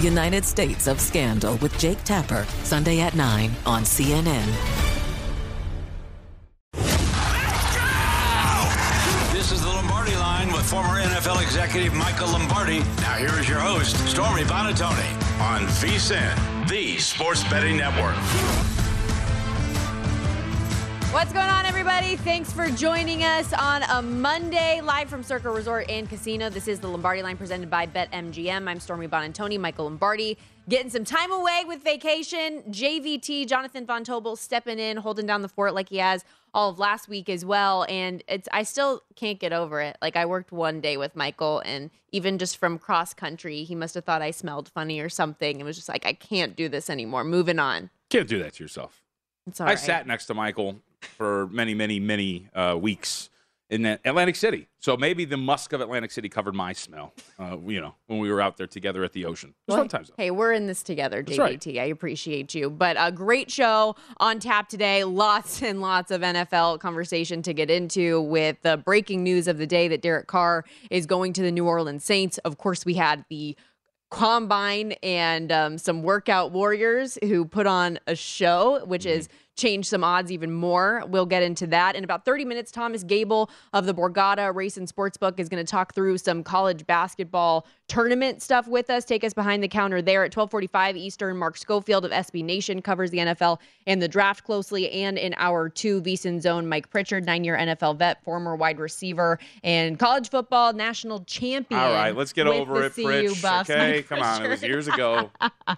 United States of Scandal with Jake Tapper, Sunday at 9 on CNN. This is the Lombardi line with former NFL executive Michael Lombardi. Now here is your host, Stormy Buonantony, on VSIN, the Sports Betting Network. What's going on, everybody? Thanks for joining us on a Monday, live from Circa Resort and Casino. This is the Lombardi Line presented by BetMGM. I'm Stormy Buonantony, Michael Lombardi, getting some time away with vacation. JVT, Jonathan Von Tobel, stepping in, holding down the fort like he has all of last week as well. And it's I still can't get over it. Like I worked one day with Michael, and even just from cross country, he must have thought I smelled funny or something. It was just like I can't do this anymore. Moving on. Can't do that to yourself. It's all I right. sat next to Michael for many, many, many uh, weeks in Atlantic City. So maybe the musk of Atlantic City covered my smell, uh, you know, when we were out there together at the ocean. Well, fun times. though. Hey, we're in this together, That's JVT. I appreciate you. But a great show on tap today. Lots and lots of NFL conversation to get into with the breaking news of the day that Derek Carr is going to the New Orleans Saints. Of course, we had the combine and um, some workout warriors who put on a show, which Mm-hmm. is changed some odds even more. We'll get into that. In about 30 minutes, Thomas Gable of the Borgata Race and Sportsbook is going to talk through some college basketball tournament stuff with us. Take us behind the counter there at 1245 Eastern. Mark Schofield of SB Nation covers the NFL and the draft closely. And in our two VSIN zone, Mike Pritchard, nine-year NFL vet, former wide receiver, and college football national champion. All right, let's get over it, CU Fritch. Buffs, Okay, come on. It was years ago.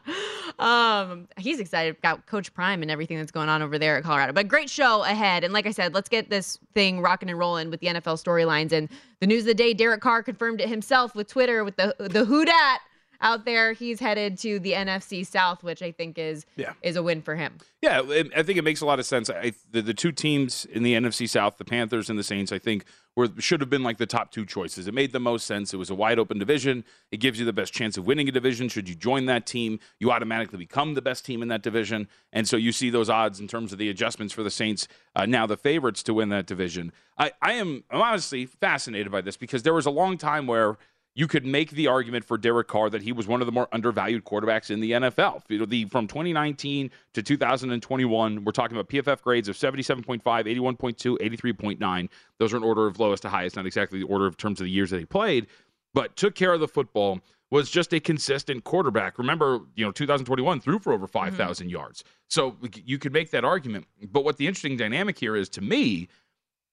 um, he's excited about Coach Prime and everything that's going on over there at Colorado. But great show ahead. And like I said, let's get this thing rocking and rolling with the NFL storylines and the news of the day. Derek Carr confirmed it himself with Twitter with the the who dat out there. He's headed to the NFC South, which I think is Yeah. is a win for him. Yeah, I think it makes a lot of sense. I, the, the two teams in the NFC South, the Panthers and the Saints, I think were should have been like the top two choices. It made the most sense. It was a wide open division. It gives you the best chance of winning a division. Should you join that team, you automatically become the best team in that division. And so you see those odds in terms of the adjustments for the Saints. Uh, now the favorites to win that division. I, I am I'm honestly fascinated by this because there was a long time where you could make the argument for Derek Carr that he was one of the more undervalued quarterbacks in the NFL. You know, the, from 2019 to 2021, we're talking about PFF grades of 77.5, 81.2, 83.9. Those are in order of lowest to highest, not exactly the order of terms of the years that he played, but took care of the football, was just a consistent quarterback. Remember, you know, 2021 threw for over mm-hmm. 5,000 yards. So you could make that argument. But what the interesting dynamic here is to me,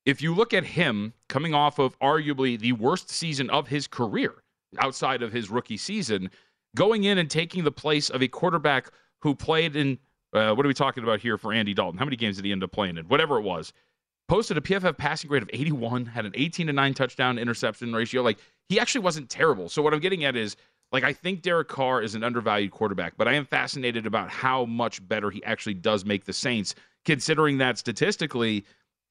if you look at him coming off of arguably the worst season of his career outside of his rookie season, going in and taking the place of a quarterback who played in uh, what are we talking about here for Andy Dalton? How many games did he end up playing in? Whatever it was. Posted a PFF passing grade of 81, had an 18 to 9 touchdown interception ratio. Like he actually wasn't terrible. So what I'm getting at is like I think Derek Carr is an undervalued quarterback, but I am fascinated about how much better he actually does make the Saints, considering that statistically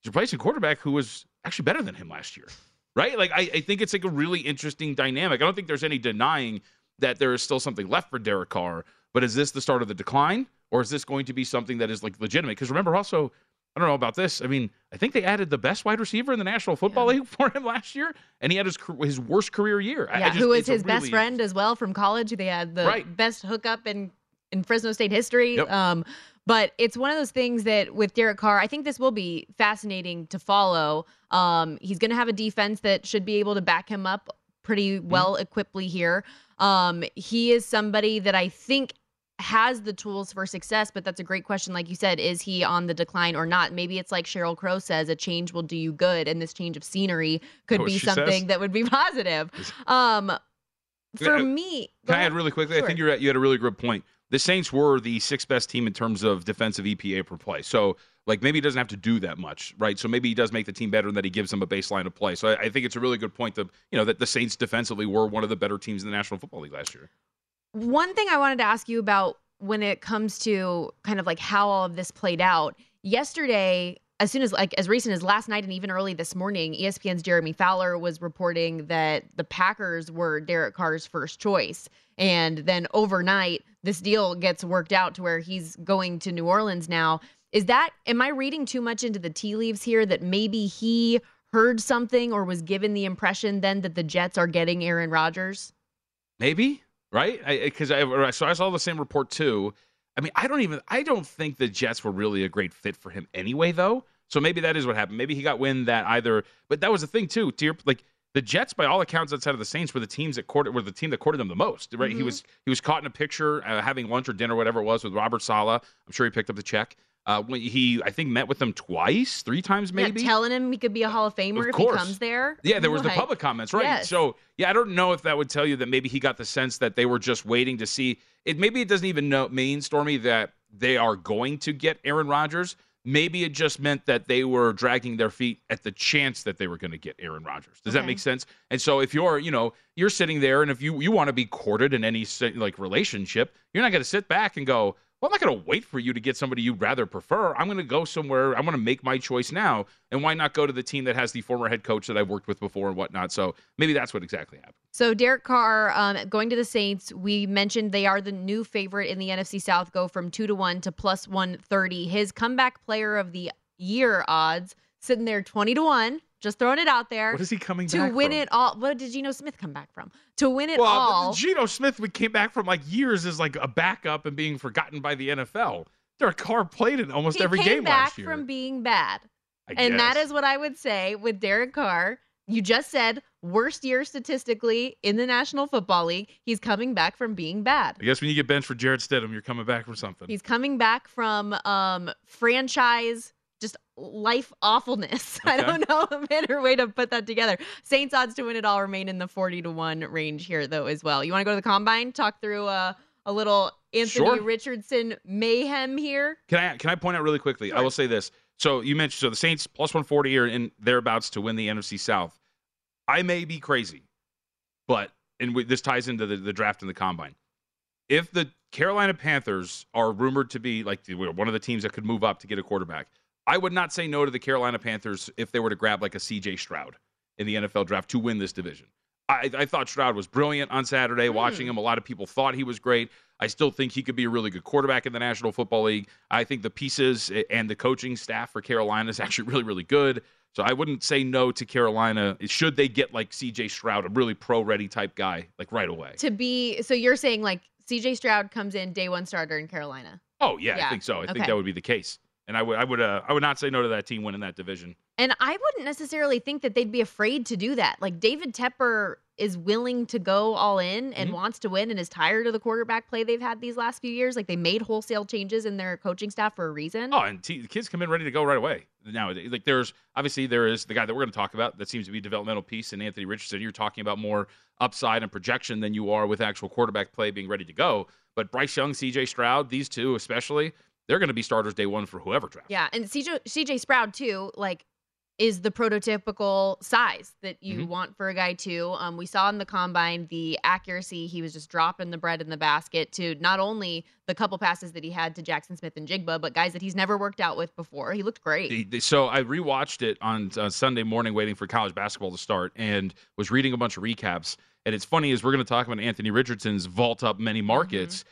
replacing a quarterback who was actually better than him last year. Right? Like I, I think it's like a really interesting dynamic. I don't think there's any denying that there is still something left for Derek Carr, But is this the start of the decline, or is this going to be something that is like legitimate? Because remember, also, I don't know about this. I mean, I think they added the best wide receiver in the National Football League for him last year, and he had his his worst career year. I- I Yeah, just- who was his best really- friend as well from college. They had the Right. best hookup in in Fresno State history. Yep. Um, but it's one of those things that with Derek Carr, I think this will be fascinating to follow. Um, he's going to have a defense that should be able to back him up pretty Mm-hmm. well equippedly here. Um, he is somebody that I think has the tools for success, but that's a great question. Like you said, is he on the decline or not? Maybe it's like Sheryl Crow says, a change will do you good, and this change of scenery could be she says? something that would be positive. Um, for me, Can I add really quickly? I think you're at, you had a really good point. The Saints were the sixth best team in terms of defensive EPA per play. So, like, maybe he doesn't have to do that much, right? So maybe he does make the team better and that he gives them a baseline of play. So I, I think it's a really good point that you know that the Saints defensively were one of the better teams in the National Football League last year. One thing I wanted to ask you about when it comes to kind of like how all of this played out. Yesterday, as soon as like as recent as last night and even early this morning, ESPN's Jeremy Fowler was reporting that the Packers were Derek Carr's first choice. And then overnight, this deal gets worked out to where he's going to New Orleans now. Is that am I reading too much into the tea leaves here that maybe he heard something or was given the impression then that the Jets are getting Aaron Rodgers? Maybe right? Because I, I so I saw the same report too. I mean, I don't even I don't think the Jets were really a great fit for him anyway, though. So maybe that is what happened. Maybe he got wind that either, but that was the thing too. To your like the Jets, by all accounts, outside of the Saints, were the teams that courted were the team that courted them the most. Right? He Mhm. was he was caught in a picture uh, having lunch or dinner, whatever it was, with Robert Saleh. I'm sure he picked up the check. Uh, when he I think met with them twice, three times maybe. Yeah, telling him he could be a Hall of Famer Of if course. he comes there. Yeah, there was the public comments, right? yes. So yeah, I don't know if that would tell you that maybe he got the sense that they were just waiting to see it. Maybe it doesn't even know, mean Stormy that they are going to get Aaron Rodgers. Maybe it just meant that they were dragging their feet at the chance that they were going to get Aaron Rodgers. Does that make sense? And so if you're, you know, you're sitting there, and if you you want to be courted in any like relationship, you're not going to sit back and go, well, I'm not going to wait for you to get somebody you'd rather prefer. I'm going to go somewhere. I'm going to make my choice now. And why not go to the team that has the former head coach that I've worked with before and whatnot? So maybe that's what exactly happened. So Derek Carr um, going to the Saints. We mentioned they are the new favorite in the NFC South. Go from two to one to plus one thirty. His comeback player of the year odds sitting there twenty to one. Just throwing it out there. What is he coming to win from? it all? What did Geno Smith come back from? To win it Well, all. Geno Smith we came back from like years as like a backup and being forgotten by the NFL. Derek Carr played in almost he every game last year. from being bad. I and that guess. is what I would say with Derek Carr. You just said worst year statistically in the National Football League. He's coming back from being bad. I guess when you get benched for Jarrett Stidham, you're coming back from something. He's coming back from um franchise just life awfulness. I don't know a better way to put that together. Saints odds to win it all remain in the 40 to 1 range here though as well. You want to go to the combine, talk through uh, a little Anthony Sure. Richardson mayhem here? Can I can I point out really quickly? I will say this. So you mentioned so the Saints plus 140 are in thereabouts to win the NFC South. I may be crazy, but and we, this ties into the, the draft and the combine. If the Carolina Panthers are rumored to be like one of the teams that could move up to get a quarterback, I would not say no to the Carolina Panthers if they were to grab like a CJ Stroud in the NFL draft to win this division. I, I thought Stroud was brilliant on Saturday. Mm. Watching him, a lot of people thought he was great. I still think he could be a really good quarterback in the National Football League. I think the pieces eh, and the coaching staff for Carolina is actually really, really good. So I wouldn't say no to Carolina. Should they get like CJ Stroud, a really pro-ready type guy, like right away? To be so you're saying like CJ Stroud comes in day one starter in Carolina. Oh yeah, Yeah. I think so. I think that would be the case. And I would, I would, uh, I would not say no to that team winning that division. And I wouldn't necessarily think that they'd be afraid to do that. Like David Tepper is willing to go all in and Mhm. wants to win and is tired of the quarterback play they've had these last few years. Like they made wholesale changes in their coaching staff for a reason. Oh, and t- the kids come in ready to go right away. Now, like there's obviously there is the guy that we're going to talk about that seems to be a developmental piece in Anthony Richardson. You're talking about more upside and projection than you are with actual quarterback play being ready to go. But Bryce Young, C.J. Stroud, these two especially, they're going to be starters day one for whoever drafts. Yeah, and CJ CJ Stroud too, like is the prototypical size that you Mhm. want for a guy too. Um, we saw in the combine the accuracy; he was just dropping the bread in the basket to not only the couple passes that he had to Jaxon Smith-Njigba, but guys that he's never worked out with before. He looked great. So I rewatched it on uh, Sunday morning, waiting for college basketball to start, and was reading a bunch of recaps. And it's funny as we're going to talk about Anthony Richardson's vault up many markets.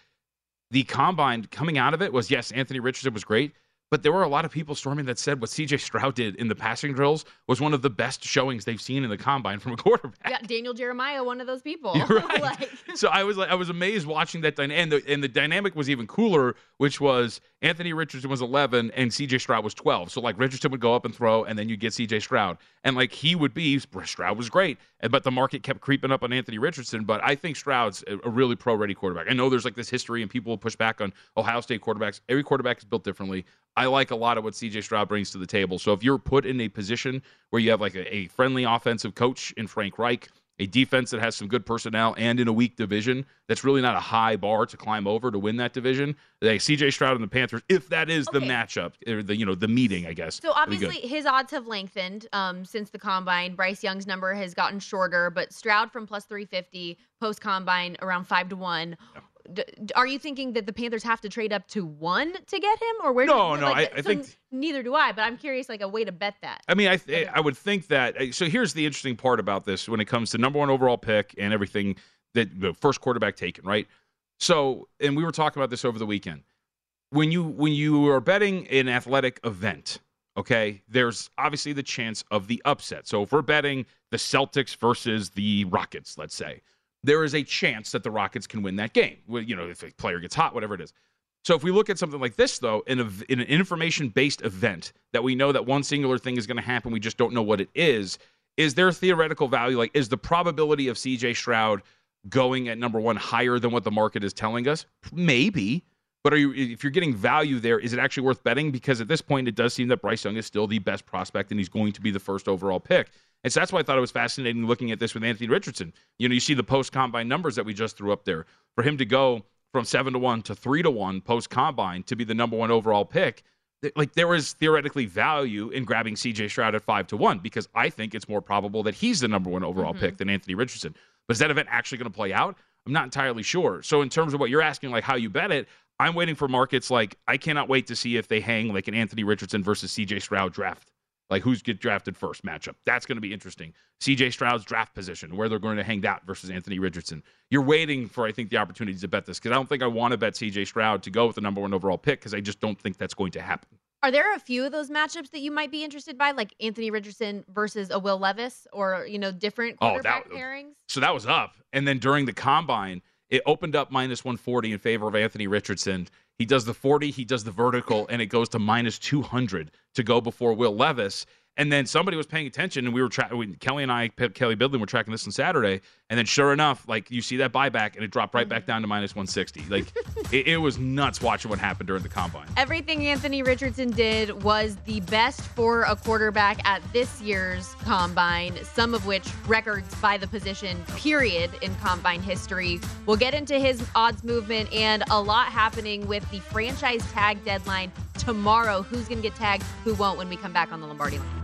The combine coming out of it was yes, Anthony Richardson was great, but there were a lot of people storming that said what CJ Stroud did in the passing drills was one of the best showings they've seen in the combine from a quarterback. Yeah, Daniel Jeremiah, one of those people. Right. like, so I was like, I was amazed watching that, dyna- and the and the dynamic was even cooler, which was Anthony Richardson was 11 and C.J. Stroud was 12. So like Richardson would go up and throw, and then you get C.J. Stroud, and like he would be Stroud was great, but the market kept creeping up on Anthony Richardson. But I think Stroud's a, really pro-ready quarterback. I know there's like this history, and people will push back on Ohio State quarterbacks. Every quarterback is built differently. I like a lot of what C.J. Stroud brings to the table. So if you're put in a position where you have like a, a friendly offensive coach in Frank Reich a defense that has some good personnel and in a weak division that's really not a high bar to climb over to win that division. They CJ Stroud and the Panthers, if that is the matchup or the you know the meeting, I guess. So would be good. obviously his odds have lengthened um, since the combine. Bryce Young's number has gotten shorter, but Stroud from plus 350 post combine around five to one. D- d- are you thinking that the Panthers have to trade up to one to get him, or where? No, do, no, like, I- I so think- neither do I. But I'm curious, like a way to bet that. I mean, I th- I would think that. uh, So here's the interesting part about this when it comes to number one overall pick and everything that the first quarterback taken, right? So, and we were talking about this over the weekend. When you when you are betting an athletic event, okay, there's obviously the chance of the upset. So if we're betting the Celtics versus the Rockets, let's say, there is a chance that the Rockets can win that game. You know, if a player gets hot, whatever it is. So if we look at something like this, though, in, a, in an information-based event that we know that one singular thing is going to happen, we just don't know what it is. Is there theoretical value? Like, is the probability of C.J. Stroud going at number one higher than what the market is telling us? Maybe. But are you, if you're getting value there, is it actually worth betting? Because at this point, it does seem that Bryce Young is still the best prospect, and he's going to be the first overall pick. And so that's why I thought it was fascinating looking at this with Anthony Richardson. You know, you see the post combine numbers that we just threw up there. For him to go from seven to one to three to one post combine to be the number one overall pick, like there is theoretically value in grabbing CJ Stroud at five to one because I think it's more probable that he's the number one overall pick mm-hmm. than Anthony Richardson. But is that event actually going to play out? I'm not entirely sure. So in terms of what you're asking, like how you bet it, I'm waiting for markets like I cannot wait to see if they hang like an Anthony Richardson versus CJ Stroud draft. Like who's get drafted first matchup. That's going to be interesting. CJ Stroud's draft position, where they're going to hang that versus Anthony Richardson. You're waiting for, I think, the opportunity to bet this because I don't think I want to bet CJ Stroud to go with the number one overall pick because I just don't think that's going to happen. Are there a few of those matchups that you might be interested by, like Anthony Richardson versus a Will Levis, or you know, different Oh, quarterback that- pairings? So that was up. And then during the combine, it opened up minus 140 in favor of Anthony Richardson. He does the 40, he does the vertical, and it goes to minus 200 to go before Will Levis. And then somebody was paying attention, and we were tracking. Kelly and I, Kelley Bydlon, were tracking this on Saturday. And then, sure enough, like you see that buyback, and it dropped right back mm-hmm. down to minus 160. Like it, it was nuts watching what happened during the combine. Everything Anthony Richardson did was the best for a quarterback at this year's combine, some of which records by the position, period, in combine history. We'll get into his odds movement and a lot happening with the franchise tag deadline tomorrow. Who's going to get tagged, who won't when we come back on the Lombardi line.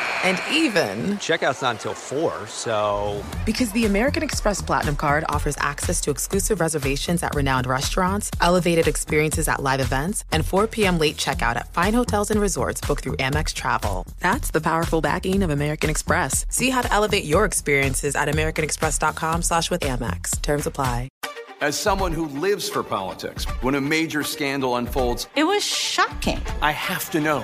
And even, Checkout's not until 4, so. because the American Express Platinum Card offers access to exclusive reservations at renowned restaurants, elevated experiences at live events, and 4 p.m. late checkout at fine hotels and resorts booked through Amex Travel. That's the powerful backing of American Express. See how to elevate your experiences at americanexpress.com slash with Amex. Terms apply. As someone who lives for politics, when a major scandal unfolds, It was shocking. I have to know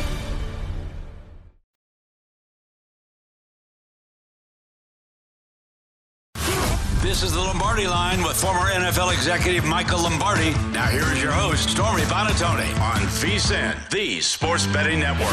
This is the Lombardi line with former NFL executive Michael Lombardi. Now here is your host, Stormy Buonantony on VSIN, the sports betting network.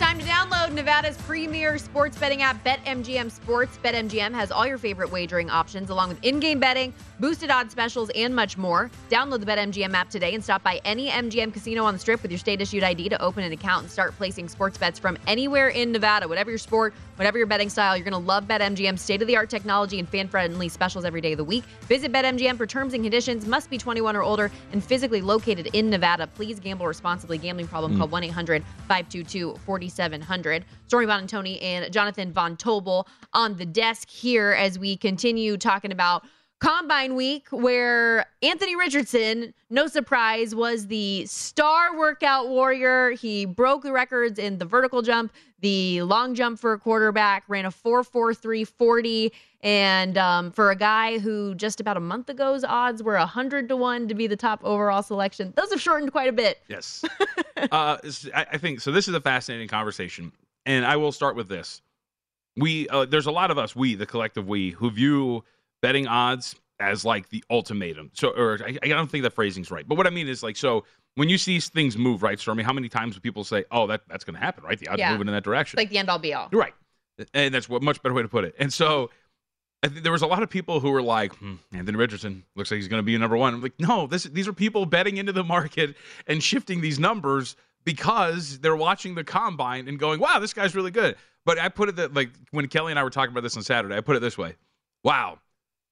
Time to download Nevada's premier sports betting app, BetMGM Sports. BetMGM has all your favorite wagering options, along with in game betting, boosted odds specials, and much more. Download the BetMGM app today and stop by any MGM casino on the strip with your state issued ID to open an account and start placing sports bets from anywhere in Nevada. Whatever your sport, whatever your betting style, you're going to love BetMGM's state of the art technology and fan friendly specials every day of the week. Visit BetMGM for terms and conditions. Must be 21 or older and physically located in Nevada. Please gamble responsibly. Gambling problem, call mm. 1 800 522 4700. Stormy Buonantony and Jonathan Von Tobel on the desk here as we continue talking about Combine Week, where Anthony Richardson, no surprise, was the star workout warrior. He broke the records in the vertical jump, the long jump for a quarterback, ran a 4.4340. And um, for a guy who just about a month ago's odds were 100 to 1 to be the top overall selection, those have shortened quite a bit. Yes. uh, I think so. This is a fascinating conversation, and I will start with this. We uh, there's a lot of us, we the collective we, who view betting odds as like the ultimatum. So, or I, I don't think that phrasing's right, but what I mean is like so. When you see things move, right, Stormy? How many times do people say, "Oh, that that's going to happen," right? The odds Yeah. moving in that direction. Like the end all be all. Right. And that's what much better way to put it. And so I think there was a lot of people who were like, hmm, Anthony Richardson looks like he's going to be number one. I'm like, no, this these are people betting into the market and shifting these numbers because they're watching the combine and going, wow, this guy's really good. But I put it that like when Kelly and I were talking about this on Saturday, I put it this way: Wow,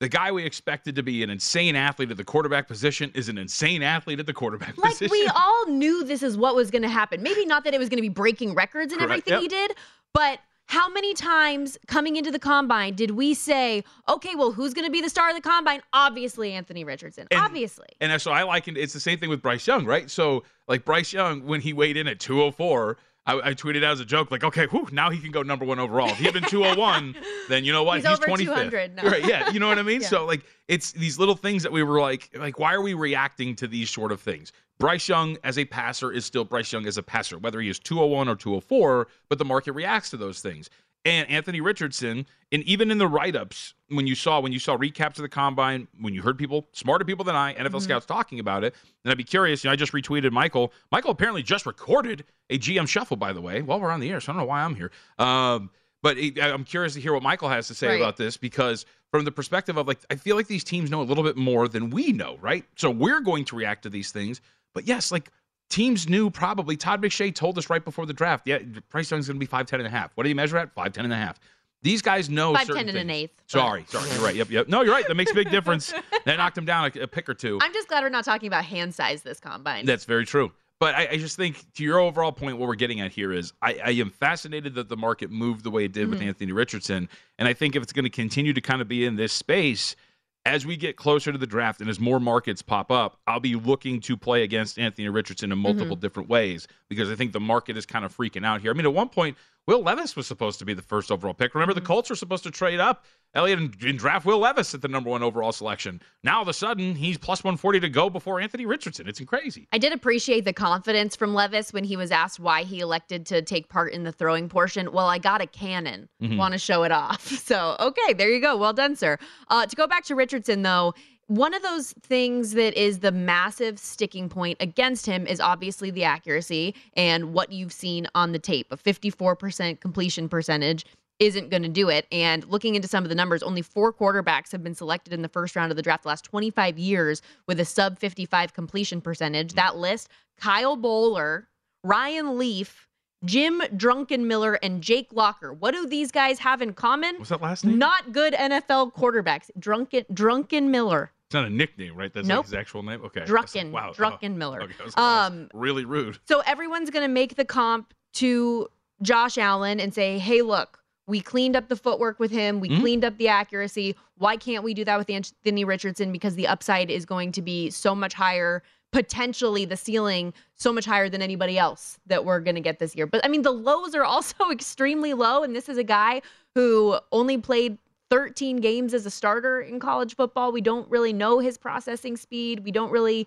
the guy we expected to be an insane athlete at the quarterback position is an insane athlete at the quarterback Like position. Like we all knew this is what was going to happen. Maybe not that it was going to be breaking records and Correct. everything Yep. he did, but how many times coming into the combine did we say, okay, well, who's going to be the star of the combine? Obviously, Anthony Richardson. And- Obviously. And so I likened it's the same thing with Bryce Young, right? So like Bryce Young, when he weighed in at 204, I, I tweeted out as a joke, like, okay, whew, now he can go number one overall. If he had been 201, then you know what? He's over 25th. now. Right, yeah. You know what I mean? Yeah. So like it's these little things that we were like, like, why are we reacting to these sort of things? Bryce Young as a passer is still Bryce Young as a passer, whether he is 201 or 204, but the market reacts to those things. And Anthony Richardson, and even in the write-ups, when you saw when you saw recaps of the combine, when you heard people, smarter people than I, NFL Mm-hmm. scouts talking about it, and I'd be curious. You know, I just retweeted Michael. Michael apparently just recorded a GM shuffle, by the way, while we're on the air. So I don't know why I'm here. Um, but it, I'm curious to hear what Michael has to say Right. about this because from the perspective of like, I feel like these teams know a little bit more than we know, right? So we're going to react to these things. But yes, like teams knew probably. Todd McShay told us right before the draft, yeah, Bryce Young's going to be 5'10 and a half. What do you measure at? 5'10 and a half. These guys know 5'10 certain and an things. eighth, but- Sorry, sorry. You're right. Yep, yep. No, you're right. That makes a big difference. that knocked him down a, a pick or two. I'm just glad we're not talking about hand size this combine. That's very true. But I, I just think to your overall point, what we're getting at here is I, I am fascinated that the market moved the way it did with mm-hmm. Anthony Richardson. And I think if it's going to continue to kind of be in this space, as we get closer to the draft and as more markets pop up, I'll be looking to play against Anthony Richardson in multiple mm-hmm. different ways because I think the market is kind of freaking out here. I mean, at one point, Will Levis was supposed to be the first overall pick. Remember, the Colts were supposed to trade up Elliott and, and draft Will Levis at the number one overall selection. Now, all of a sudden, he's plus 140 to go before Anthony Richardson. It's crazy. I did appreciate the confidence from Levis when he was asked why he elected to take part in the throwing portion. Well, I got a cannon. Mm-hmm. Want to show it off. So, okay, there you go. Well done, sir. Uh, to go back to Richardson, though, one of those things that is the massive sticking point against him is obviously the accuracy and what you've seen on the tape. A 54% completion percentage isn't going to do it. And looking into some of the numbers, only four quarterbacks have been selected in the first round of the draft the last 25 years with a sub 55 completion percentage. That list Kyle Boller, Ryan Leaf, Jim Drunkenmiller, and Jake Locker. What do these guys have in common? What's that last name? Not good NFL quarterbacks. Drunken Drunken Miller. It's not a nickname, right? That's Nope. like his actual name. Okay. Drucken. Wow. Drucken Oh, Miller. okay, I was. Um, really rude. So everyone's going to make the comp to Josh Allen and say, hey, look, we cleaned up the footwork with him. We mm-hmm. cleaned up the accuracy. Why can't we do that with Anthony Richardson? Because the upside is going to be so much higher, potentially the ceiling so much higher than anybody else that we're going to get this year. But I mean, the lows are also extremely low. And this is a guy who only played 13 games as a starter in college football. We don't really know his processing speed. We don't really,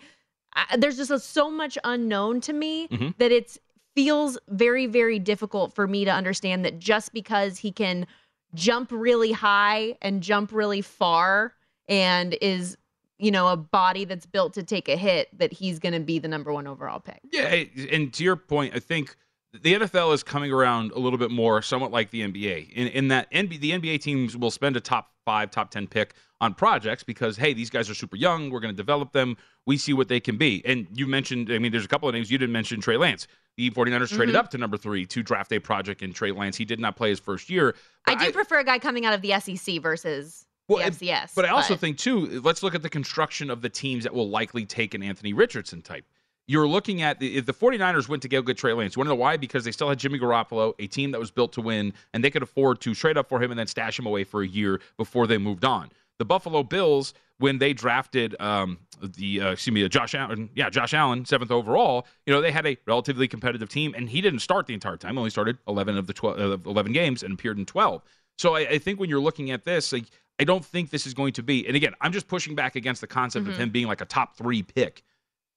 uh, there's just a, so much unknown to me mm-hmm. that it's feels very, very difficult for me to understand that just because he can jump really high and jump really far and is you know a body that's built to take a hit that he's going to be the number one overall pick yeah and to your point i think the NFL is coming around a little bit more, somewhat like the NBA. In, in that NBA, the NBA teams will spend a top five, top 10 pick on projects because, hey, these guys are super young. We're going to develop them. We see what they can be. And you mentioned, I mean, there's a couple of names you didn't mention Trey Lance. The 49ers mm-hmm. traded up to number three to draft a project in Trey Lance. He did not play his first year. I do I, prefer a guy coming out of the SEC versus well, the FCS. But I also but. think, too, let's look at the construction of the teams that will likely take an Anthony Richardson type you're looking at the, if the 49ers went to go get Trey Lance. You want to know why? Because they still had Jimmy Garoppolo, a team that was built to win, and they could afford to trade up for him and then stash him away for a year before they moved on. The Buffalo Bills, when they drafted um, the uh, excuse me, Josh Allen, yeah, Josh Allen, seventh overall, you know they had a relatively competitive team, and he didn't start the entire time. Only started 11 of the 12, uh, 11 games and appeared in 12. So I, I think when you're looking at this, like, I don't think this is going to be. And again, I'm just pushing back against the concept mm-hmm. of him being like a top three pick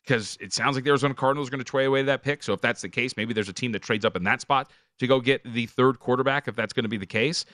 because it sounds like the Arizona Cardinals are going to trade away that pick. So if that's the case, maybe there's a team that trades up in that spot to go get the third quarterback if that's going to be the case.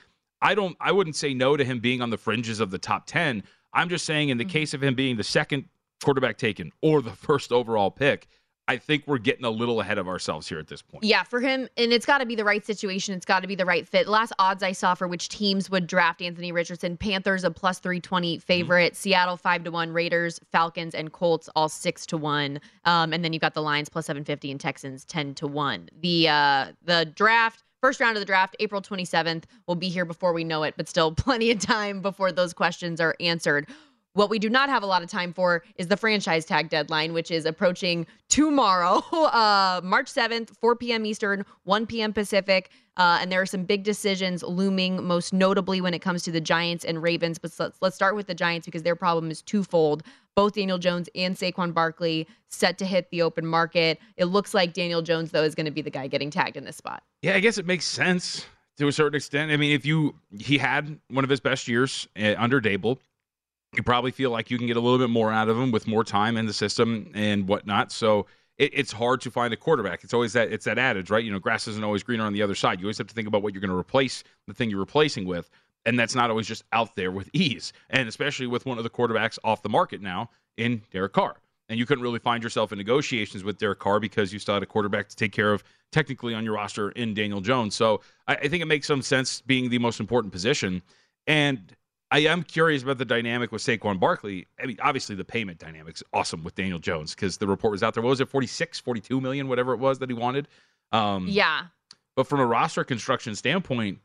I don't I wouldn't say no to him being on the fringes of the top 10. I'm just saying in the mm-hmm. case of him being the second quarterback taken or the first overall pick, I think we're getting a little ahead of ourselves here at this point. Yeah, for him, and it's got to be the right situation. It's got to be the right fit. Last odds I saw for which teams would draft Anthony Richardson: Panthers a plus three twenty favorite, mm-hmm. Seattle five to one, Raiders, Falcons, and Colts all six to one, um, and then you've got the Lions plus seven fifty and Texans ten to one. The uh, the draft. First round of the draft, April 27th. We'll be here before we know it, but still plenty of time before those questions are answered. What we do not have a lot of time for is the franchise tag deadline, which is approaching tomorrow, uh, March 7th, 4 p.m. Eastern, 1 p.m. Pacific. Uh, and there are some big decisions looming, most notably when it comes to the Giants and Ravens. But let's, let's start with the Giants because their problem is twofold. Both Daniel Jones and Saquon Barkley set to hit the open market. It looks like Daniel Jones, though, is going to be the guy getting tagged in this spot. Yeah, I guess it makes sense to a certain extent. I mean, if you, he had one of his best years uh, under Daboll you probably feel like you can get a little bit more out of him with more time in the system and whatnot. So it, it's hard to find a quarterback. It's always that it's that adage, right? You know, grass isn't always greener on the other side. You always have to think about what you're going to replace the thing you're replacing with, and that's not always just out there with ease. And especially with one of the quarterbacks off the market now in Derek Carr. And you couldn't really find yourself in negotiations with Derek Carr because you still had a quarterback to take care of technically on your roster in Daniel Jones. So I, I think it makes some sense being the most important position. And I am curious about the dynamic with Saquon Barkley. I mean, obviously the payment dynamic's awesome with Daniel Jones because the report was out there. What was it, 46, 42 million, whatever it was that he wanted? Um, yeah. But from a roster construction standpoint,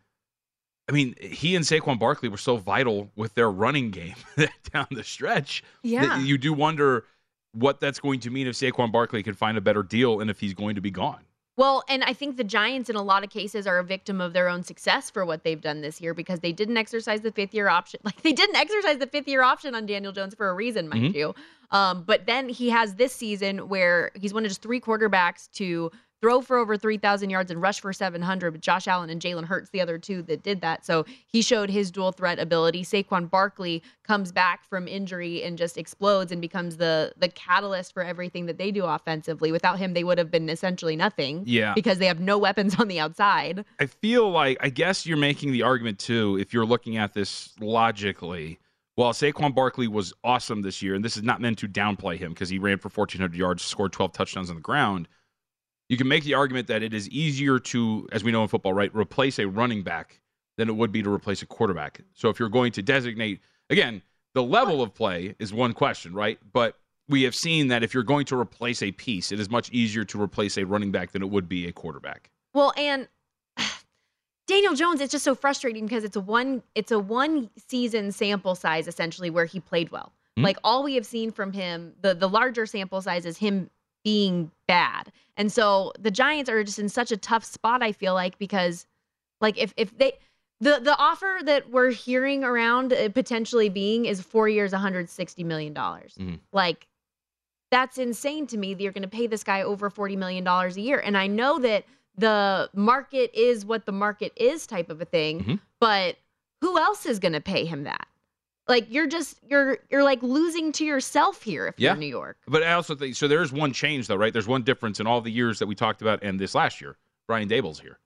I mean, he and Saquon Barkley were so vital with their running game down the stretch. Yeah. you do wonder what that's going to mean if Saquon Barkley can find a better deal and if he's going to be gone. Well, and I think the Giants, in a lot of cases, are a victim of their own success for what they've done this year because they didn't exercise the fifth year option. Like they didn't exercise the fifth year option on Daniel Jones for a reason, mind mm-hmm. you. Um, but then he has this season where he's one of just three quarterbacks to throw for over 3,000 yards and rush for 700. But Josh Allen and Jalen Hurts, the other two that did that. So he showed his dual threat ability. Saquon Barkley comes back from injury and just explodes and becomes the the catalyst for everything that they do offensively. Without him, they would have been essentially nothing. Yeah. Because they have no weapons on the outside. I feel like, I guess you're making the argument too, if you're looking at this logically. Well, Saquon Barkley was awesome this year, and this is not meant to downplay him because he ran for 1,400 yards, scored 12 touchdowns on the ground you can make the argument that it is easier to, as we know in football, right, replace a running back than it would be to replace a quarterback. So if you're going to designate, again, the level of play is one question, right? But we have seen that if you're going to replace a piece, it is much easier to replace a running back than it would be a quarterback. Well, and Daniel Jones, it's just so frustrating because it's a one it's a one season sample size essentially where he played well. Mm-hmm. Like all we have seen from him, the the larger sample size is him being bad. And so the Giants are just in such a tough spot, I feel like, because like if if they the the offer that we're hearing around uh, potentially being is four years, 160 million dollars. Mm-hmm. Like that's insane to me that you're going to pay this guy over 40 million dollars a year. And I know that the market is what the market is type of a thing, Mm-hmm. but who else is going to pay him that? Like you're just you're you're like losing to yourself here if Yeah. you're in New York. But I also think so. There's one change though, right? There's one difference in all the years that we talked about and this last year. Brian Daboll's here.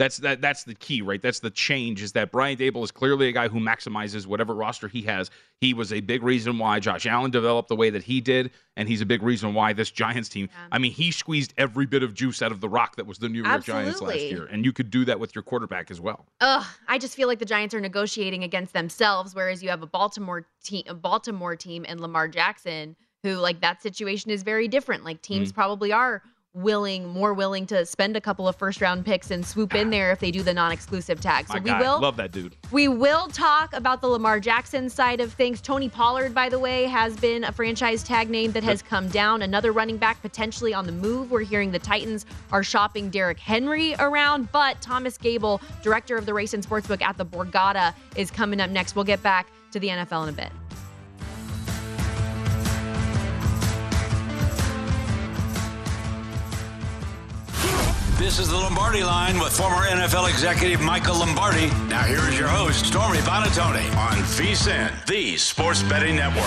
That's that. That's the key, right? That's the change. Is that Brian Daboll is clearly a guy who maximizes whatever roster he has. He was a big reason why Josh Allen developed the way that he did, and he's a big reason why this Giants team. I mean, he squeezed every bit of juice out of the rock that was the New York Giants last year, and you could do that with your quarterback as well. Ugh, I just feel like the Giants are negotiating against themselves, whereas you have a Baltimore team, a Baltimore team, and Lamar Jackson, who like that situation is very different. Like teams Mhm. probably are willing, more willing to spend a couple of first round picks and swoop in there if they do the non-exclusive tag. So My we guy, will love that dude. we will talk about the Lamar Jackson side of things. Tony Pollard, by the way, has been a franchise tag name that has come down. Another running back potentially on the move. We're hearing the Titans are shopping Derrick Henry around, but Thomas Gable, director of the Race and Sportsbook at the Borgata, is coming up next. We'll get back to the NFL in a bit. This is the Lombardi line with former NFL executive Michael Lombardi. Now here is your host, Stormy Buonantony on VSIN, the sports betting network.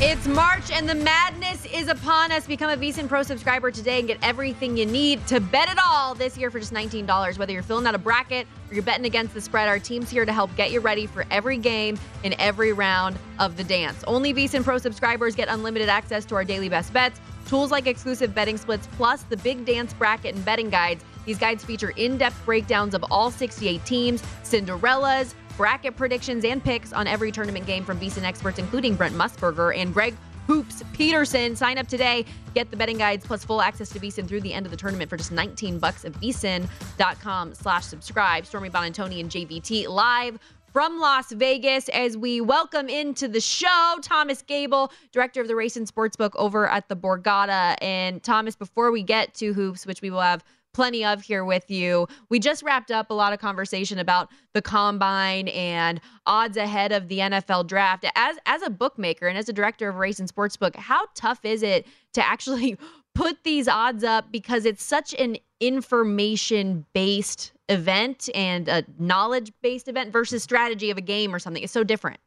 It's March and the madness is upon us. Become a VSiN Pro subscriber today and get everything you need to bet it all this year for just $19. Whether you're filling out a bracket or you're betting against the spread, our team's here to help get you ready for every game in every round of the dance. Only VSiN Pro subscribers get unlimited access to our daily best bets, tools like exclusive betting splits, plus the big dance bracket and betting guides. These guides feature in depth breakdowns of all 68 teams, Cinderellas, bracket predictions, and picks on every tournament game from VSiN experts, including Brent Musburger and Greg Hoops Peterson. Sign up today. Get the betting guides plus full access to VSiN through the end of the tournament for just 19 bucks at VSiN.com slash subscribe. Stormy Buonantony and JVT live from Las Vegas as we welcome into the show Thomas Gable, director of the Race and Sportsbook over at the Borgata. And Thomas, before we get to hoops, which we will have plenty of here with you, we just wrapped up a lot of conversation about the combine and odds ahead of the NFL draft. As as a bookmaker and as a director of Race and Sportsbook, how tough is it to actually put these odds up because it's such an information based event and a knowledge based event versus strategy of a game or something. It's so different.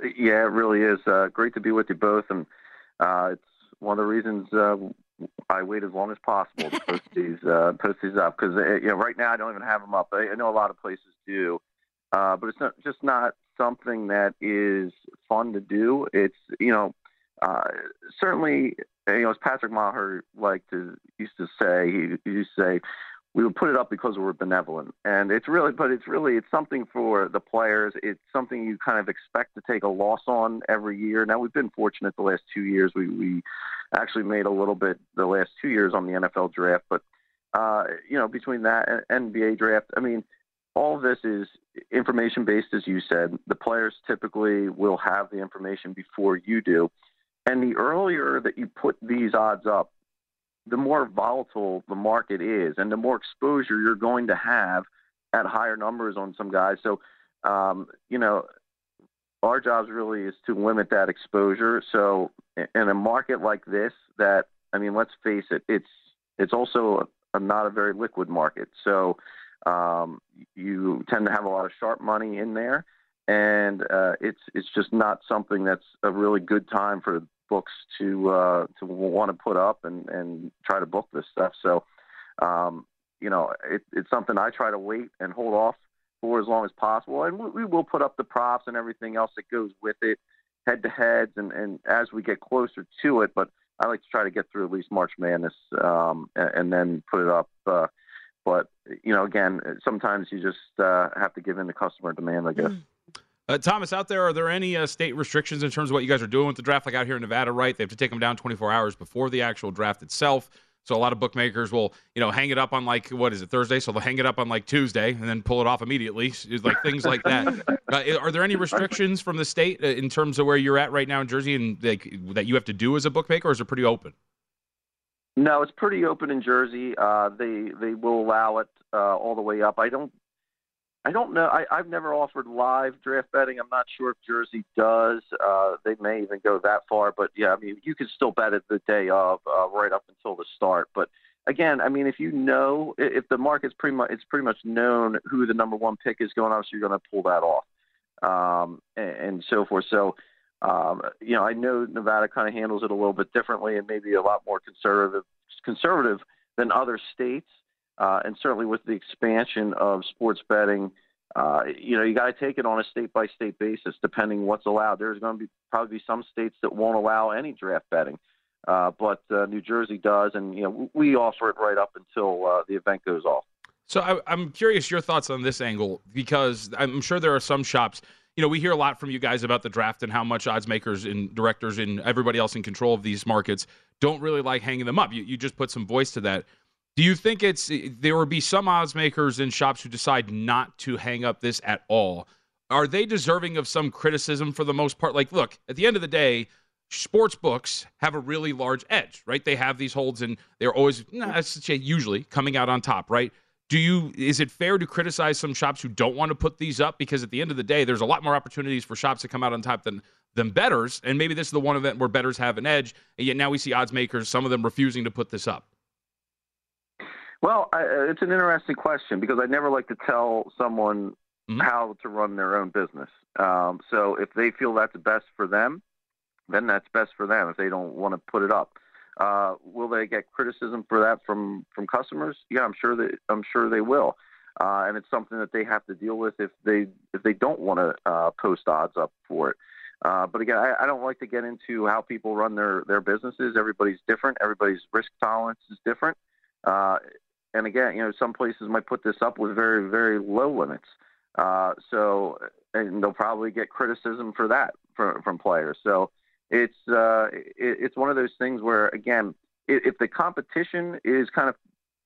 Yeah, it really is. Uh, great to be with you both, and uh, it's one of the reasons uh, I wait as long as possible to post these uh, post these up because you know right now I don't even have them up. I, I know a lot of places do, uh, but it's not just not something that is fun to do. It's you know uh, certainly you know as Patrick Maher liked to used to say he, he used to say we would put it up because we're benevolent and it's really but it's really it's something for the players it's something you kind of expect to take a loss on every year now we've been fortunate the last two years we we actually made a little bit the last two years on the NFL draft but uh you know between that and NBA draft I mean all this is information based as you said the players typically will have the information before you do and the earlier that you put these odds up the more volatile the market is and the more exposure you're going to have at higher numbers on some guys. So, um, you know, our jobs really is to limit that exposure. So, in a market like this, that I mean, let's face it, it's it's also a, a not a very liquid market. So, um, you tend to have a lot of sharp money in there, and uh, it's it's just not something that's a really good time for books to uh, to want to put up and, and try to book this stuff. So, um, you know, it, it's something I try to wait and hold off for as long as possible. And we, we will put up the props and everything else that goes with it, head to heads, and, and as we get closer to it. But I like to try to get through at least March Madness um, and, and then put it up. Uh, but you know, again, sometimes you just uh, have to give in to customer demand, I guess. Uh, Thomas, out there, are there any uh, state restrictions in terms of what you guys are doing with the draft? Like out here in Nevada, right? They have to take them down 24 hours before the actual draft itself. So a lot of bookmakers will, you know, hang it up on like what is it Thursday? So they'll hang it up on like Tuesday and then pull it off immediately, It's like things like that. Uh, are there any restrictions from the state uh, in terms of where you're at right now in Jersey and like that you have to do as a bookmaker, or is it pretty open? No, it's pretty open in Jersey. Uh, they they will allow it uh, all the way up. I don't I don't know. I, I've never offered live draft betting. I'm not sure if Jersey does. Uh, they may even go that far, but yeah, I mean, you can still bet it the day of, uh, right up until the start. But again, I mean, if you know if the market's pretty much it's pretty much known who the number one pick is going on, so you're going to pull that off, um, and, and so forth. So. Um, you know, I know Nevada kind of handles it a little bit differently and maybe a lot more conservative conservative than other states. Uh, and certainly with the expansion of sports betting, uh, you know, you got to take it on a state by state basis, depending what's allowed. There's going to be probably some states that won't allow any draft betting, uh, but uh, New Jersey does, and you know, we offer it right up until uh, the event goes off. So I, am curious your thoughts on this angle because I'm sure there are some shops. You know, we hear a lot from you guys about the draft and how much odds makers and directors and everybody else in control of these markets don't really like hanging them up. You, you just put some voice to that. Do you think it's eh, there will be some odds makers in shops who decide not to hang up this at all? Are they deserving of some criticism for the most part? Like, look, at the end of the day, sports books have a really large edge, right? They have these holds and they're always, nah, usually coming out on top, right? Do you is it fair to criticize some shops who don't want to put these up because at the end of the day, there's a lot more opportunities for shops to come out on top than than betters, and maybe this is the one event where betters have an edge, and yet now we see odds makers, some of them refusing to put this up. Well, I, uh, it's an interesting question because I never like to tell someone mm-hmm. how to run their own business. Um, so if they feel that's best for them, then that's best for them. If they don't want to put it up, uh, will they get criticism for that from from customers? Yeah, I'm sure that I'm sure they will, uh, and it's something that they have to deal with if they if they don't want to uh, post odds up for it. Uh, but again, I, I don't like to get into how people run their their businesses. Everybody's different. Everybody's risk tolerance is different. Uh, and again, you know, some places might put this up with very, very low limits. Uh, so, and they'll probably get criticism for that from, from players. So, it's uh, it, it's one of those things where, again, if, the competition is kind of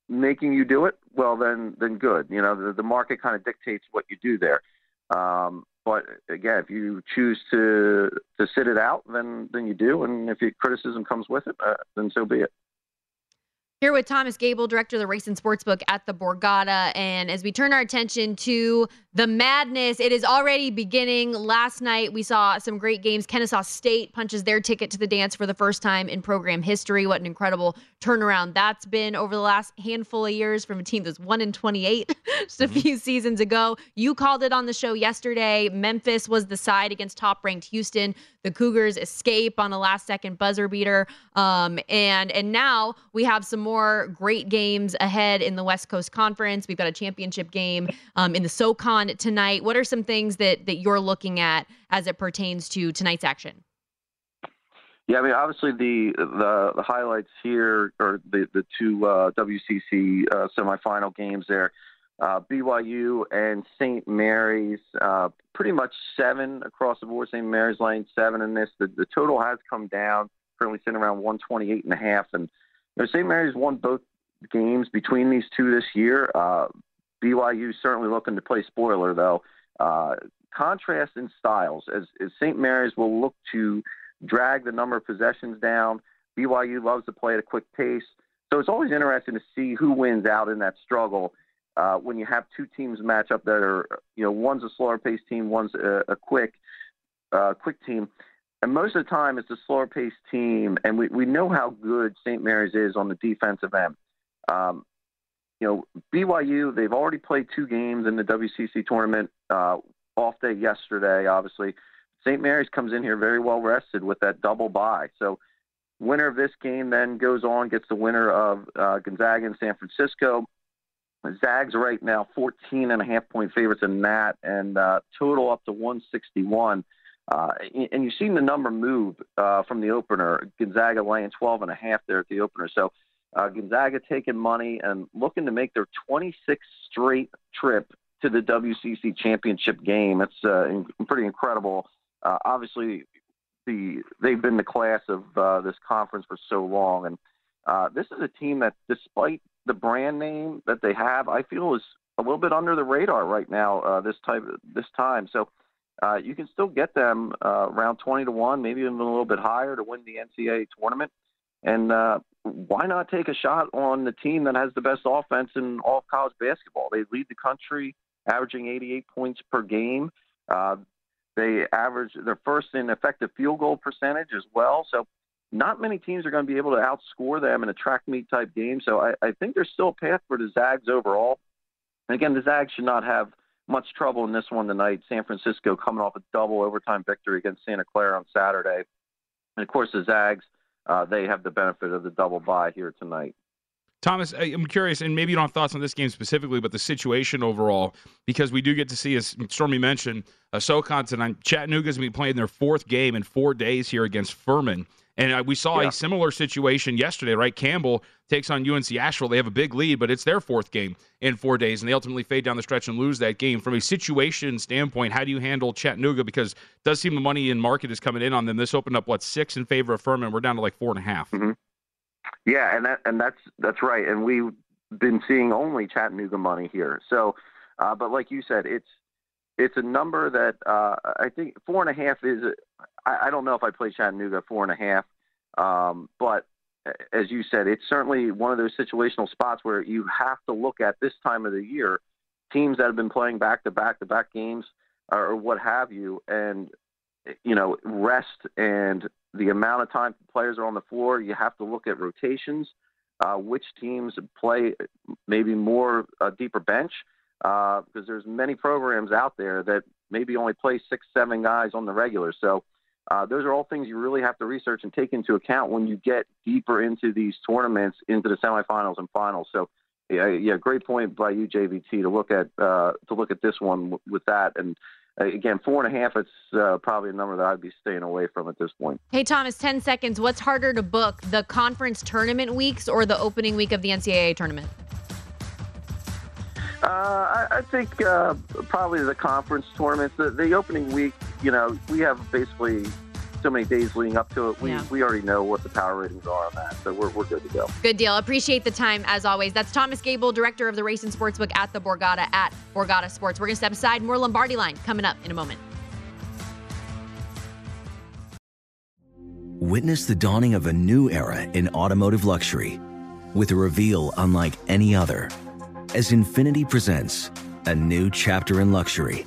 making you do it, well, then then good. You know, the, the market kind of dictates what you do there. Um, but again, if you choose to to sit it out, then then you do, and if your criticism comes with it, uh, then so be it. Here with Thomas Gable, director of the Race and Sportsbook at the Borgata. And as we turn our attention to the madness, it is already beginning. Last night, we saw some great games. Kennesaw State punches their ticket to the dance for the first time in program history. What an incredible turnaround that's been over the last handful of years from a team that's 1 in 28 just a mm-hmm. few seasons ago. You called it on the show yesterday. Memphis was the side against top ranked Houston. The Cougars escape on a last second buzzer beater. Um, and, and now we have some more great games ahead in the West Coast Conference. We've got a championship game um, in the SoCon tonight. What are some things that that you're looking at as it pertains to tonight's action? Yeah, I mean, obviously the the, the highlights here are the the two uh, WCC uh, semifinal games there. Uh, BYU and St. Mary's, uh, pretty much seven across the board. St. Mary's laying seven in this. The, the total has come down, currently sitting around 128 and a half. And you know, St. Mary's won both games between these two this year. Uh, BYU certainly looking to play spoiler though. Uh, contrast in styles as, as St. Mary's will look to drag the number of possessions down. BYU loves to play at a quick pace. So it's always interesting to see who wins out in that struggle uh, when you have two teams match up that are, you know, one's a slower paced team, one's a, a quick, uh, quick team. And most of the time, it's a slower paced team, and we, we know how good St. Mary's is on the defensive end. Um, you know, BYU, they've already played two games in the WCC tournament. Uh, off day yesterday, obviously. St. Mary's comes in here very well rested with that double bye. So, winner of this game then goes on, gets the winner of uh, Gonzaga and San Francisco. Zags right now 14 and a half point favorites in that, and uh, total up to 161. Uh, and you've seen the number move uh, from the opener. Gonzaga laying 12 and a half there at the opener. So uh, Gonzaga taking money and looking to make their 26th straight trip to the WCC championship game. It's uh, pretty incredible. Uh, obviously, the they've been the class of uh, this conference for so long, and this is a team that, despite the brand name that they have, I feel is a little bit under the radar right now. This type this time, so uh, you can still get them uh, around twenty to one, maybe even a little bit higher to win the NCAA tournament. And uh, why not take a shot on the team that has the best offense in all of college basketball? They lead the country, averaging 88 points per game. Uh, they average they're first in effective field goal percentage as well. So not many teams are going to be able to outscore them in a track meet type game. So I, I think there's still a path for the Zags overall. And again, the Zags should not have much trouble in this one tonight. San Francisco coming off a double overtime victory against Santa Clara on Saturday. And of course, the Zags, uh, they have the benefit of the double bye here tonight. Thomas, I'm curious, and maybe you don't have thoughts on this game specifically, but the situation overall, because we do get to see, as Stormy mentioned, uh, SoCon tonight. Chattanooga's going to be playing their fourth game in four days here against Furman. And uh, we saw yeah. a similar situation yesterday, right? Campbell takes on UNC Asheville. They have a big lead, but it's their fourth game in four days, and they ultimately fade down the stretch and lose that game. From a situation standpoint, how do you handle Chattanooga? Because it does seem the money in market is coming in on them. This opened up what six in favor of Furman. We're down to like four and a half. Mm-hmm. Yeah, and that and that's that's right. And we've been seeing only Chattanooga money here. So, uh, but like you said, it's it's a number that uh, I think four and a half is. I, I don't know if I play Chattanooga four and a half, um, but as you said, it's certainly one of those situational spots where you have to look at this time of the year teams that have been playing back to back to back games or what have you, and you know rest and the amount of time players are on the floor. You have to look at rotations, uh, which teams play maybe more uh, deeper bench because uh, there's many programs out there that maybe only play six, seven guys on the regular. So uh, those are all things you really have to research and take into account when you get deeper into these tournaments, into the semifinals and finals. So, yeah, yeah great point by you, JVT, to look at uh, to look at this one w- with that. And uh, again, four and a half, it's uh, probably a number that I'd be staying away from at this point. Hey, Thomas, 10 seconds. What's harder to book, the conference tournament weeks or the opening week of the NCAA tournament? Uh, I, I, think uh, probably the conference tournaments. The, the, opening week, you know, we have basically so many days leading up to it. We, yeah. we already know what the power ratings are on that, so we're, we're good to go. Good deal. Appreciate the time as always. That's Thomas Gable, director of the Race and Sportsbook at the Borgata at Borgata Sports. We're going to step aside. More Lombardi line coming up in a moment. Witness the dawning of a new era in automotive luxury with a reveal unlike any other as Infiniti presents a new chapter in luxury,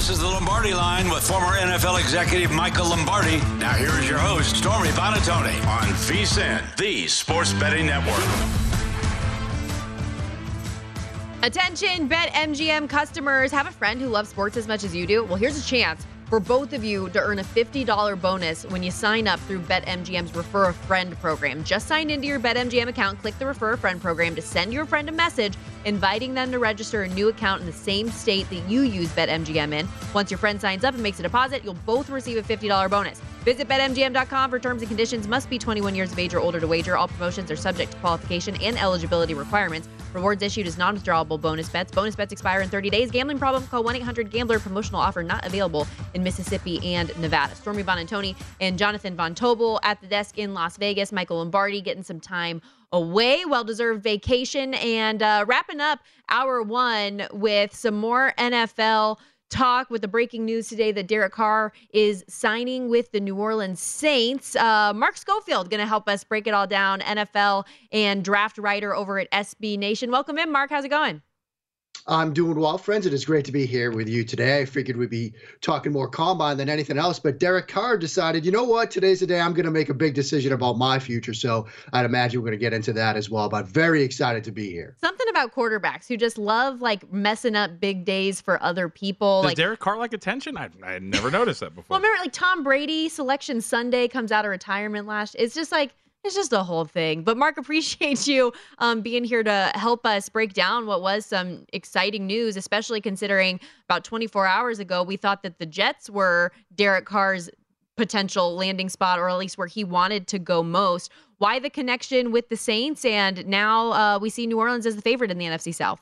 This is the Lombardi line with former NFL executive Michael Lombardi. Now, here is your host, Stormy Buonantony, on VSIN, the Sports Betting Network. Attention, BetMGM customers. Have a friend who loves sports as much as you do? Well, here's a chance for both of you to earn a $50 bonus when you sign up through BetMGM's Refer a Friend program. Just sign into your BetMGM account, click the Refer a Friend program to send your friend a message inviting them to register a new account in the same state that you use BetMGM in. Once your friend signs up and makes a deposit, you'll both receive a $50 bonus. Visit BetMGM.com for terms and conditions. Must be 21 years of age or older to wager. All promotions are subject to qualification and eligibility requirements. Rewards issued as non withdrawable bonus bets. Bonus bets expire in 30 days. Gambling problem? Call 1 800 Gambler. Promotional offer not available in Mississippi and Nevada. Stormy Buonantony and Jonathan Von Tobel at the desk in Las Vegas. Michael Lombardi getting some time away. Well deserved vacation. And uh, wrapping up hour one with some more NFL talk with the breaking news today that Derek Carr is signing with the New Orleans Saints. Uh, Mark Schofield going to help us break it all down. NFL and draft writer over at SB Nation. Welcome in, Mark. How's it going? I'm doing well, friends. It is great to be here with you today. I figured we'd be talking more combine than anything else, but Derek Carr decided, you know what, today's the day I'm going to make a big decision about my future. So I'd imagine we're going to get into that as well. But very excited to be here. Something about quarterbacks who just love like messing up big days for other people. Does like Derek Carr like attention? I I never noticed that before. well, remember like Tom Brady selection Sunday comes out of retirement last. It's just like it's just a whole thing. But Mark, appreciate you um, being here to help us break down what was some exciting news, especially considering about 24 hours ago we thought that the Jets were Derek Carr's potential landing spot, or at least where he wanted to go most. Why the connection with the Saints? And now uh, we see New Orleans as the favorite in the NFC South.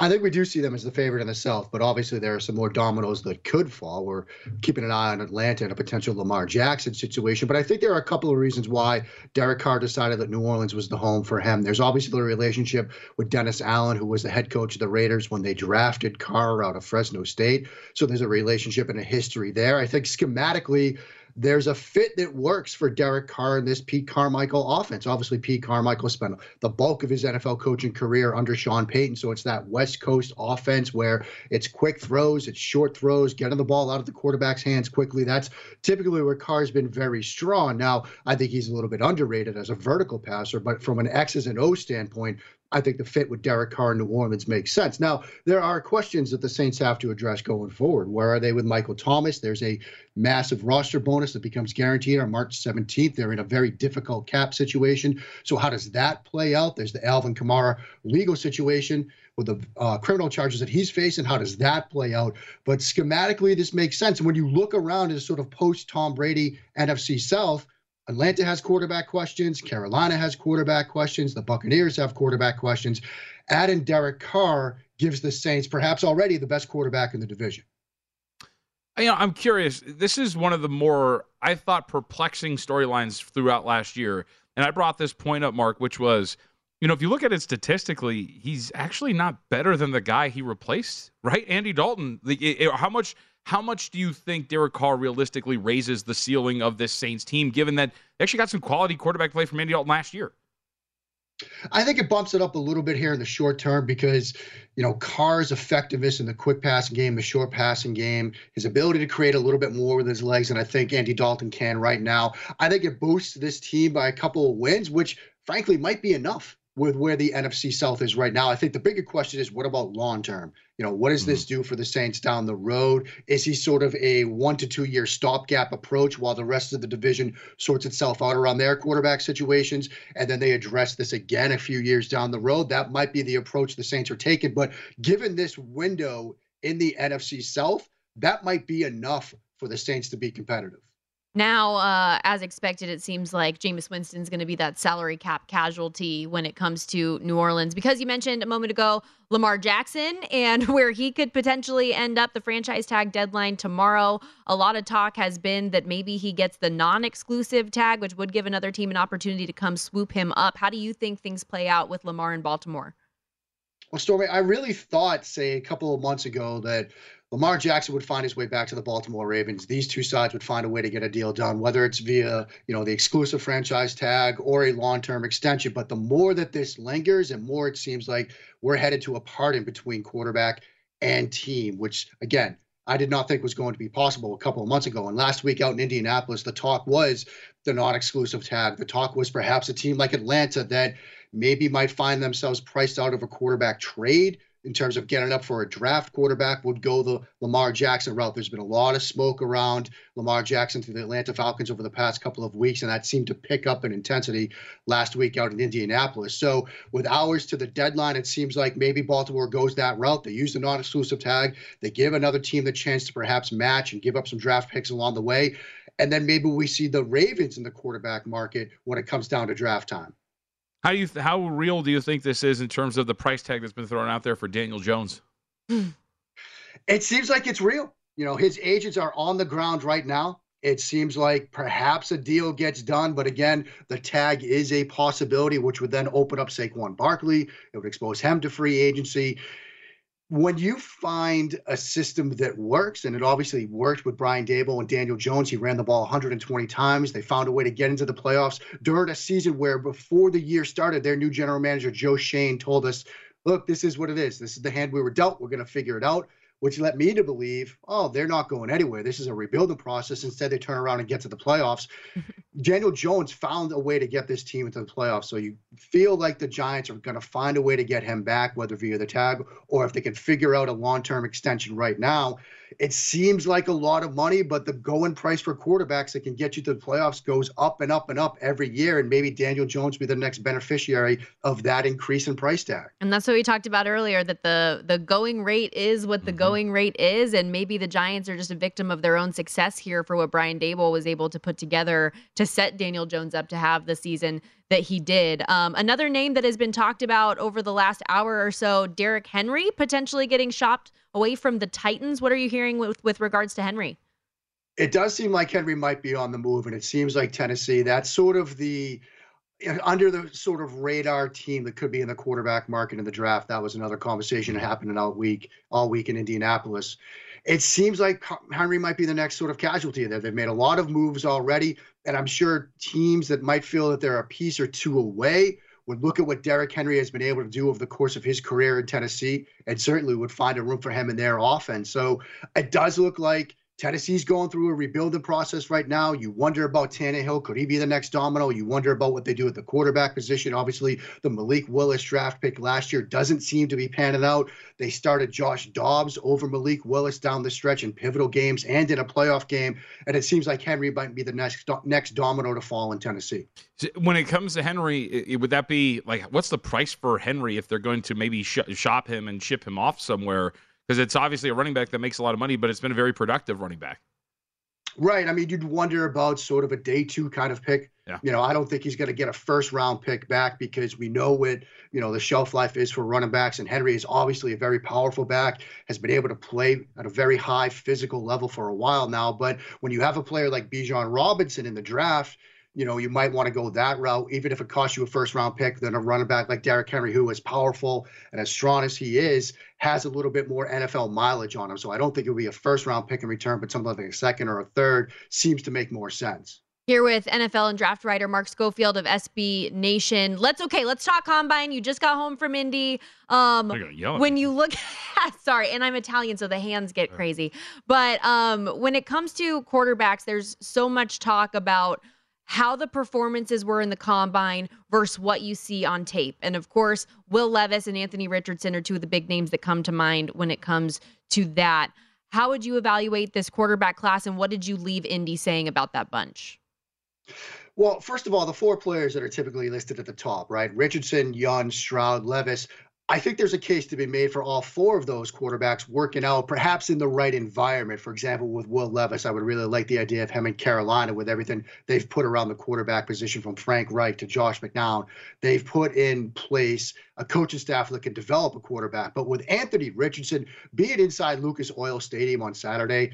I think we do see them as the favorite in the South, but obviously there are some more dominoes that could fall. We're keeping an eye on Atlanta and a potential Lamar Jackson situation, but I think there are a couple of reasons why Derek Carr decided that New Orleans was the home for him. There's obviously the relationship with Dennis Allen, who was the head coach of the Raiders when they drafted Carr out of Fresno State. So there's a relationship and a history there. I think schematically, there's a fit that works for Derek Carr in this Pete Carmichael offense. Obviously, Pete Carmichael spent the bulk of his NFL coaching career under Sean Payton. So it's that West Coast offense where it's quick throws, it's short throws, getting the ball out of the quarterback's hands quickly. That's typically where Carr's been very strong. Now, I think he's a little bit underrated as a vertical passer, but from an X's and O standpoint, I think the fit with Derek Carr in New Orleans makes sense. Now, there are questions that the Saints have to address going forward. Where are they with Michael Thomas? There's a massive roster bonus that becomes guaranteed on March 17th. They're in a very difficult cap situation. So, how does that play out? There's the Alvin Kamara legal situation with the uh, criminal charges that he's facing. How does that play out? But schematically, this makes sense. And when you look around as sort of post Tom Brady NFC South, Atlanta has quarterback questions. Carolina has quarterback questions. The Buccaneers have quarterback questions. Adding Derek Carr gives the Saints perhaps already the best quarterback in the division. You know, I'm curious. This is one of the more, I thought, perplexing storylines throughout last year. And I brought this point up, Mark, which was, you know, if you look at it statistically, he's actually not better than the guy he replaced, right? Andy Dalton. The, how much how much do you think Derek Carr realistically raises the ceiling of this Saints team, given that they actually got some quality quarterback play from Andy Dalton last year? I think it bumps it up a little bit here in the short term because, you know, Carr's effectiveness in the quick passing game, the short passing game, his ability to create a little bit more with his legs, and I think Andy Dalton can right now. I think it boosts this team by a couple of wins, which frankly might be enough with where the NFC South is right now. I think the bigger question is what about long term? You know, what does mm-hmm. this do for the Saints down the road? Is he sort of a one to two year stopgap approach while the rest of the division sorts itself out around their quarterback situations? And then they address this again a few years down the road? That might be the approach the Saints are taking. But given this window in the NFC South, that might be enough for the Saints to be competitive. Now, uh, as expected, it seems like Jameis Winston's going to be that salary cap casualty when it comes to New Orleans. Because you mentioned a moment ago Lamar Jackson and where he could potentially end up the franchise tag deadline tomorrow. A lot of talk has been that maybe he gets the non exclusive tag, which would give another team an opportunity to come swoop him up. How do you think things play out with Lamar in Baltimore? Well, Stormy, I really thought, say, a couple of months ago that Lamar Jackson would find his way back to the Baltimore Ravens. These two sides would find a way to get a deal done, whether it's via, you know, the exclusive franchise tag or a long-term extension. But the more that this lingers and more it seems like we're headed to a parting between quarterback and team, which again, I did not think was going to be possible a couple of months ago. And last week out in Indianapolis, the talk was the non-exclusive tag. The talk was perhaps a team like Atlanta that maybe might find themselves priced out of a quarterback trade in terms of getting up for a draft quarterback would go the Lamar Jackson route. There's been a lot of smoke around Lamar Jackson through the Atlanta Falcons over the past couple of weeks, and that seemed to pick up in intensity last week out in Indianapolis. So, with hours to the deadline, it seems like maybe Baltimore goes that route. They use the non exclusive tag, they give another team the chance to perhaps match and give up some draft picks along the way. And then maybe we see the Ravens in the quarterback market when it comes down to draft time. How do you th- how real do you think this is in terms of the price tag that's been thrown out there for Daniel Jones? It seems like it's real. You know, his agents are on the ground right now. It seems like perhaps a deal gets done, but again, the tag is a possibility, which would then open up Saquon Barkley. It would expose him to free agency when you find a system that works, and it obviously worked with Brian Daboll and Daniel Jones, he ran the ball 120 times. They found a way to get into the playoffs during a season where, before the year started, their new general manager, Joe Schoen, told us, look, this is what it is. This is the hand we were dealt. We're going to figure it out which led me to believe, oh, they're not going anywhere. This is a rebuilding process. Instead, they turn around and get to the playoffs. Daniel Jones found a way to get this team into the playoffs. So you feel like the Giants are going to find a way to get him back, whether via the tag or if they can figure out a long term extension right now. It seems like a lot of money, but the going price for quarterbacks that can get you to the playoffs goes up and up and up every year. And maybe Daniel Jones will be the next beneficiary of that increase in price tag. And that's what we talked about earlier that the the going rate is what the mm-hmm. going rate is. And maybe the Giants are just a victim of their own success here for what Brian Daboll was able to put together to set Daniel Jones up to have the season that he did. Um, another name that has been talked about over the last hour or so, Derrick Henry potentially getting shopped away from the Titans. What are you hearing with, with regards to Henry? It does seem like Henry might be on the move, and it seems like Tennessee. That's sort of the under the sort of radar team that could be in the quarterback market in the draft. That was another conversation that happened all week, all week in Indianapolis. It seems like Henry might be the next sort of casualty there. They've made a lot of moves already, and I'm sure teams that might feel that they're a piece or two away would look at what Derrick Henry has been able to do over the course of his career in Tennessee and certainly would find a room for him in their offense. So it does look like Tennessee's going through a rebuilding process right now. You wonder about Tannehill. Could he be the next domino? You wonder about what they do at the quarterback position. Obviously, the Malik Willis draft pick last year doesn't seem to be panning out. They started Josh Dobbs over Malik Willis down the stretch in pivotal games and in a playoff game. And it seems like Henry might be the next next domino to fall in Tennessee. When it comes to Henry, would that be like what's the price for Henry if they're going to maybe sh- shop him and ship him off somewhere? Because it's obviously a running back that makes a lot of money, but it's been a very productive running back. Right. I mean, you'd wonder about sort of a day two kind of pick. Yeah. You know, I don't think he's going to get a first round pick back because we know what, you know, the shelf life is for running backs. And Henry is obviously a very powerful back, has been able to play at a very high physical level for a while now. But when you have a player like Bijan Robinson in the draft, you know, you might want to go that route, even if it costs you a first round pick, then a running back like Derrick Henry, who is powerful and as strong as he is, has a little bit more NFL mileage on him. So I don't think it would be a first round pick in return, but something like a second or a third seems to make more sense. Here with NFL and draft writer Mark Schofield of SB Nation. Let's okay, let's talk combine. You just got home from Indy. Um when you look sorry, and I'm Italian, so the hands get crazy. But um when it comes to quarterbacks, there's so much talk about how the performances were in the combine versus what you see on tape. And of course, Will Levis and Anthony Richardson are two of the big names that come to mind when it comes to that. How would you evaluate this quarterback class and what did you leave Indy saying about that bunch? Well, first of all, the four players that are typically listed at the top, right? Richardson, Young, Stroud, Levis, I think there's a case to be made for all four of those quarterbacks working out, perhaps in the right environment. For example, with Will Levis, I would really like the idea of him in Carolina with everything they've put around the quarterback position from Frank Reich to Josh McCown. They've put in place a coaching staff that can develop a quarterback. But with Anthony Richardson, being inside Lucas Oil Stadium on Saturday,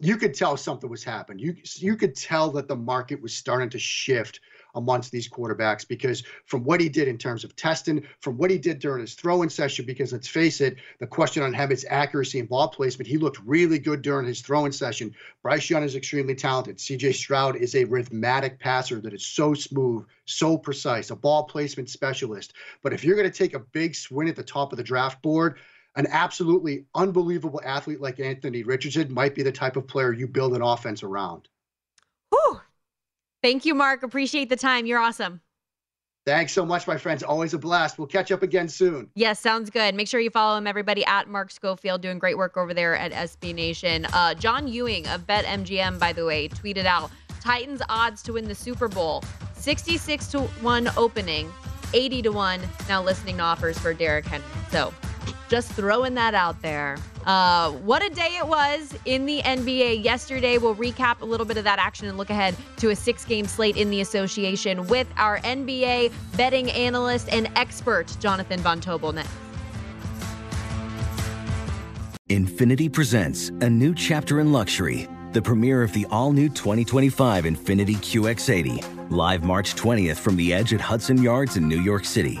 you could tell something was happening. You you could tell that the market was starting to shift amongst these quarterbacks because from what he did in terms of testing, from what he did during his throwing session, because let's face it, the question on him is accuracy and ball placement. He looked really good during his throwing session. Bryce Young is extremely talented. CJ Stroud is a rhythmic passer that is so smooth, so precise, a ball placement specialist. But if you're going to take a big swing at the top of the draft board, an absolutely unbelievable athlete like Anthony Richardson might be the type of player you build an offense around. Whew. Thank you, Mark. Appreciate the time. You're awesome. Thanks so much, my friends. Always a blast. We'll catch up again soon. Yes, sounds good. Make sure you follow him, everybody, at Mark Schofield, doing great work over there at SB Nation. Uh, John Ewing of BetMGM, by the way, tweeted out Titans odds to win the Super Bowl 66 to 1 opening, 80 to 1 now listening to offers for Derrick Henry. So just throwing that out there. Uh, what a day it was in the NBA yesterday. We'll recap a little bit of that action and look ahead to a six game slate in the association with our NBA betting analyst and expert, Jonathan Von Tobel, next. Infiniti presents a new chapter in luxury, the premiere of the all new 2025 Infiniti QX80, live March 20th from the edge at Hudson Yards in New York City